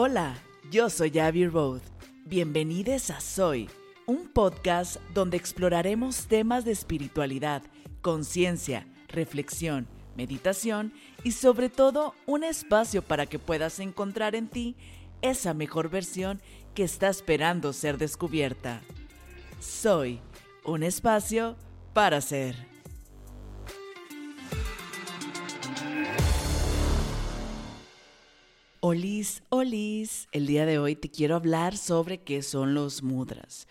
Hola, yo soy Abby Road. Bienvenidos a Soy, un podcast donde exploraremos temas de espiritualidad, conciencia, reflexión, meditación y sobre todo un espacio para que puedas encontrar en ti esa mejor versión que está esperando ser descubierta. Soy un espacio para ser. Olis, olis, el día de hoy te quiero hablar sobre qué son los mudras.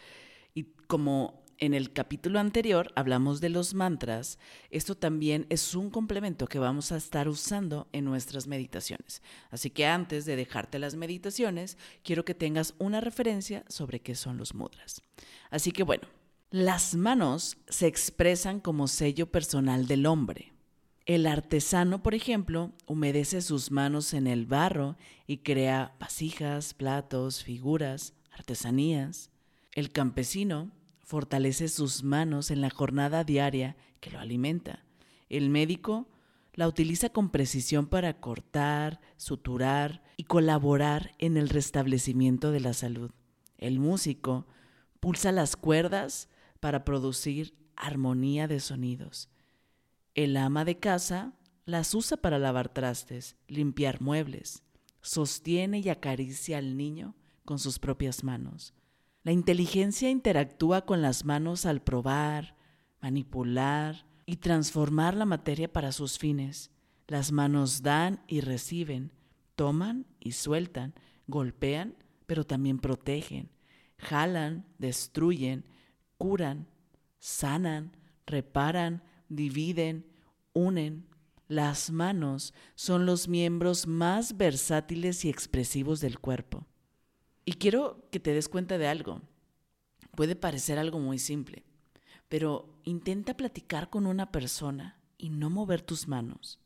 Y como en el capítulo anterior hablamos de los mantras, esto también es un complemento que vamos a estar usando en nuestras meditaciones. Así que antes de dejarte las meditaciones, quiero que tengas una referencia sobre qué son los mudras. Así que bueno, las manos se expresan como sello personal del hombre. El artesano, por ejemplo, humedece sus manos en el barro y crea vasijas, platos, figuras, artesanías. El campesino fortalece sus manos en la jornada diaria que lo alimenta. El médico la utiliza con precisión para cortar, suturar y colaborar en el restablecimiento de la salud. El músico pulsa las cuerdas para producir armonía de sonidos. El ama de casa las usa para lavar trastes, limpiar muebles, sostiene y acaricia al niño con sus propias manos. La inteligencia interactúa con las manos al probar, manipular y transformar la materia para sus fines. Las manos dan y reciben, toman y sueltan, golpean, pero también protegen, jalan, destruyen, curan, sanan, reparan, dividen, unen. Las manos son los miembros más versátiles y expresivos del cuerpo. Y quiero que te des cuenta de algo. Puede parecer algo muy simple, pero intenta platicar con una persona y no mover tus manos.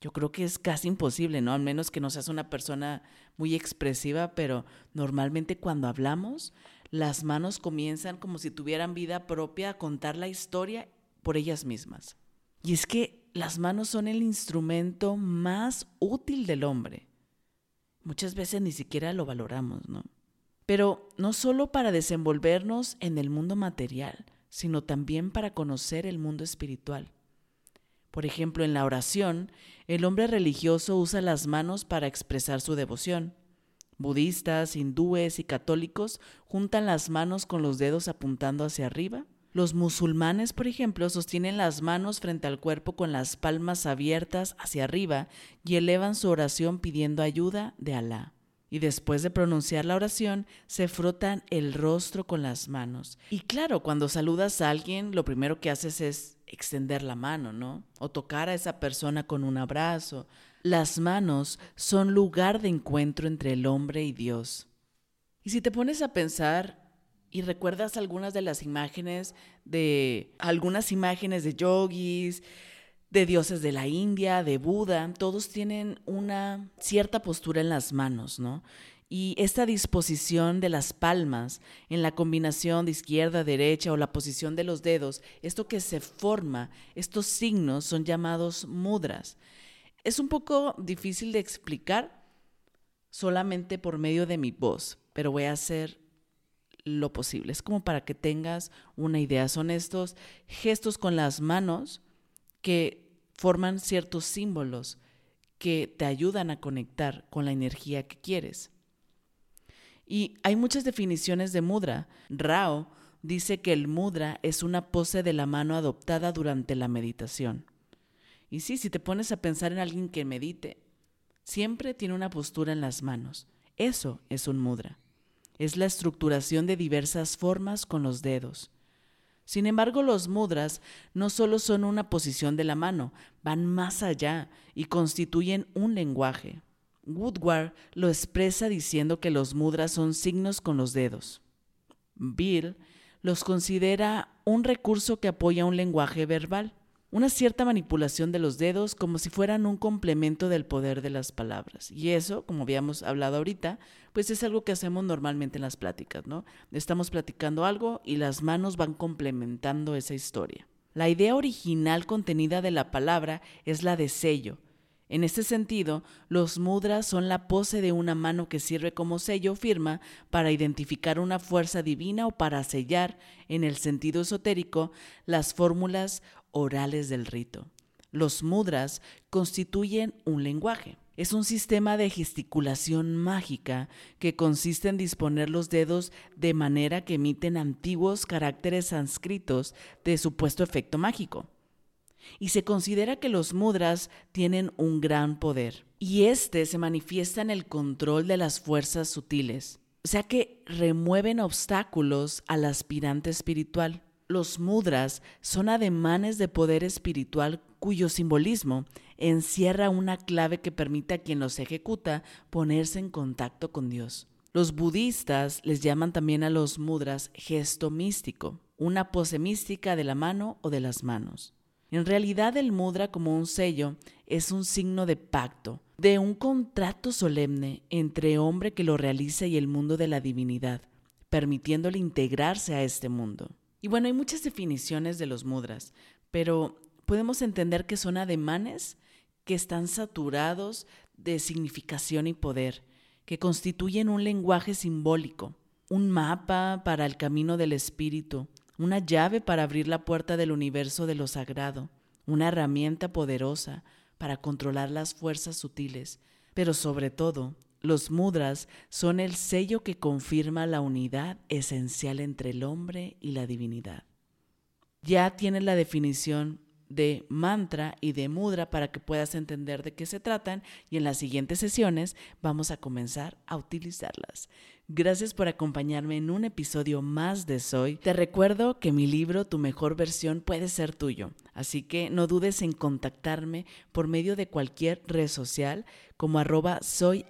Yo creo que es casi imposible, ¿no? Al menos que no seas una persona muy expresiva, pero normalmente cuando hablamos, las manos comienzan como si tuvieran vida propia a contar la historia por ellas mismas. Y es que las manos son el instrumento más útil del hombre. Muchas veces ni siquiera lo valoramos, ¿no? Pero no solo para desenvolvernos en el mundo material, sino también para conocer el mundo espiritual. Por ejemplo, en la oración, el hombre religioso usa las manos para expresar su devoción. Budistas, hindúes y católicos juntan las manos con los dedos apuntando hacia arriba los musulmanes, por ejemplo, sostienen las manos frente al cuerpo con las palmas abiertas hacia arriba y elevan su oración pidiendo ayuda de Alá. Y después de pronunciar la oración, se frotan el rostro con las manos. Y claro, cuando saludas a alguien, lo primero que haces es extender la mano, ¿no? O tocar a esa persona con un abrazo. Las manos son lugar de encuentro entre el hombre y Dios. Y si te pones a pensar, y recuerdas algunas de las imágenes de algunas imágenes de yogis, de dioses de la India, de Buda, todos tienen una cierta postura en las manos, ¿no? Y esta disposición de las palmas en la combinación de izquierda, derecha o la posición de los dedos, esto que se forma, estos signos son llamados mudras. Es un poco difícil de explicar solamente por medio de mi voz, pero voy a hacer lo posible. Es como para que tengas una idea. Son estos gestos con las manos que forman ciertos símbolos que te ayudan a conectar con la energía que quieres. Y hay muchas definiciones de mudra. Rao dice que el mudra es una pose de la mano adoptada durante la meditación. Y sí, si te pones a pensar en alguien que medite, siempre tiene una postura en las manos. Eso es un mudra es la estructuración de diversas formas con los dedos. Sin embargo, los mudras no solo son una posición de la mano, van más allá y constituyen un lenguaje. Woodward lo expresa diciendo que los mudras son signos con los dedos. Bill los considera un recurso que apoya un lenguaje verbal una cierta manipulación de los dedos como si fueran un complemento del poder de las palabras. Y eso, como habíamos hablado ahorita, pues es algo que hacemos normalmente en las pláticas, ¿no? Estamos platicando algo y las manos van complementando esa historia. La idea original contenida de la palabra es la de sello. En este sentido, los mudras son la pose de una mano que sirve como sello o firma para identificar una fuerza divina o para sellar, en el sentido esotérico, las fórmulas orales del rito. Los mudras constituyen un lenguaje. Es un sistema de gesticulación mágica que consiste en disponer los dedos de manera que emiten antiguos caracteres sánscritos de supuesto efecto mágico y se considera que los mudras tienen un gran poder. Y este se manifiesta en el control de las fuerzas sutiles, o sea que remueven obstáculos al aspirante espiritual. Los mudras son ademanes de poder espiritual cuyo simbolismo encierra una clave que permite a quien los ejecuta ponerse en contacto con Dios. Los budistas les llaman también a los mudras gesto místico, una pose mística de la mano o de las manos. En realidad el mudra como un sello es un signo de pacto, de un contrato solemne entre hombre que lo realiza y el mundo de la divinidad, permitiéndole integrarse a este mundo. Y bueno, hay muchas definiciones de los mudras, pero podemos entender que son ademanes que están saturados de significación y poder, que constituyen un lenguaje simbólico, un mapa para el camino del espíritu, una llave para abrir la puerta del universo de lo sagrado, una herramienta poderosa para controlar las fuerzas sutiles, pero sobre todo, los mudras son el sello que confirma la unidad esencial entre el hombre y la divinidad. Ya tienes la definición de mantra y de mudra para que puedas entender de qué se tratan y en las siguientes sesiones vamos a comenzar a utilizarlas. Gracias por acompañarme en un episodio más de Soy. Te recuerdo que mi libro Tu mejor versión puede ser tuyo, así que no dudes en contactarme por medio de cualquier red social como arroba soy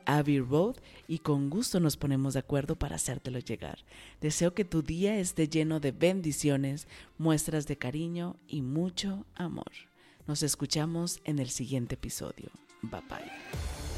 y con gusto nos ponemos de acuerdo para hacértelo llegar. Deseo que tu día esté lleno de bendiciones, muestras de cariño y mucho amor. Nos escuchamos en el siguiente episodio. Bye bye.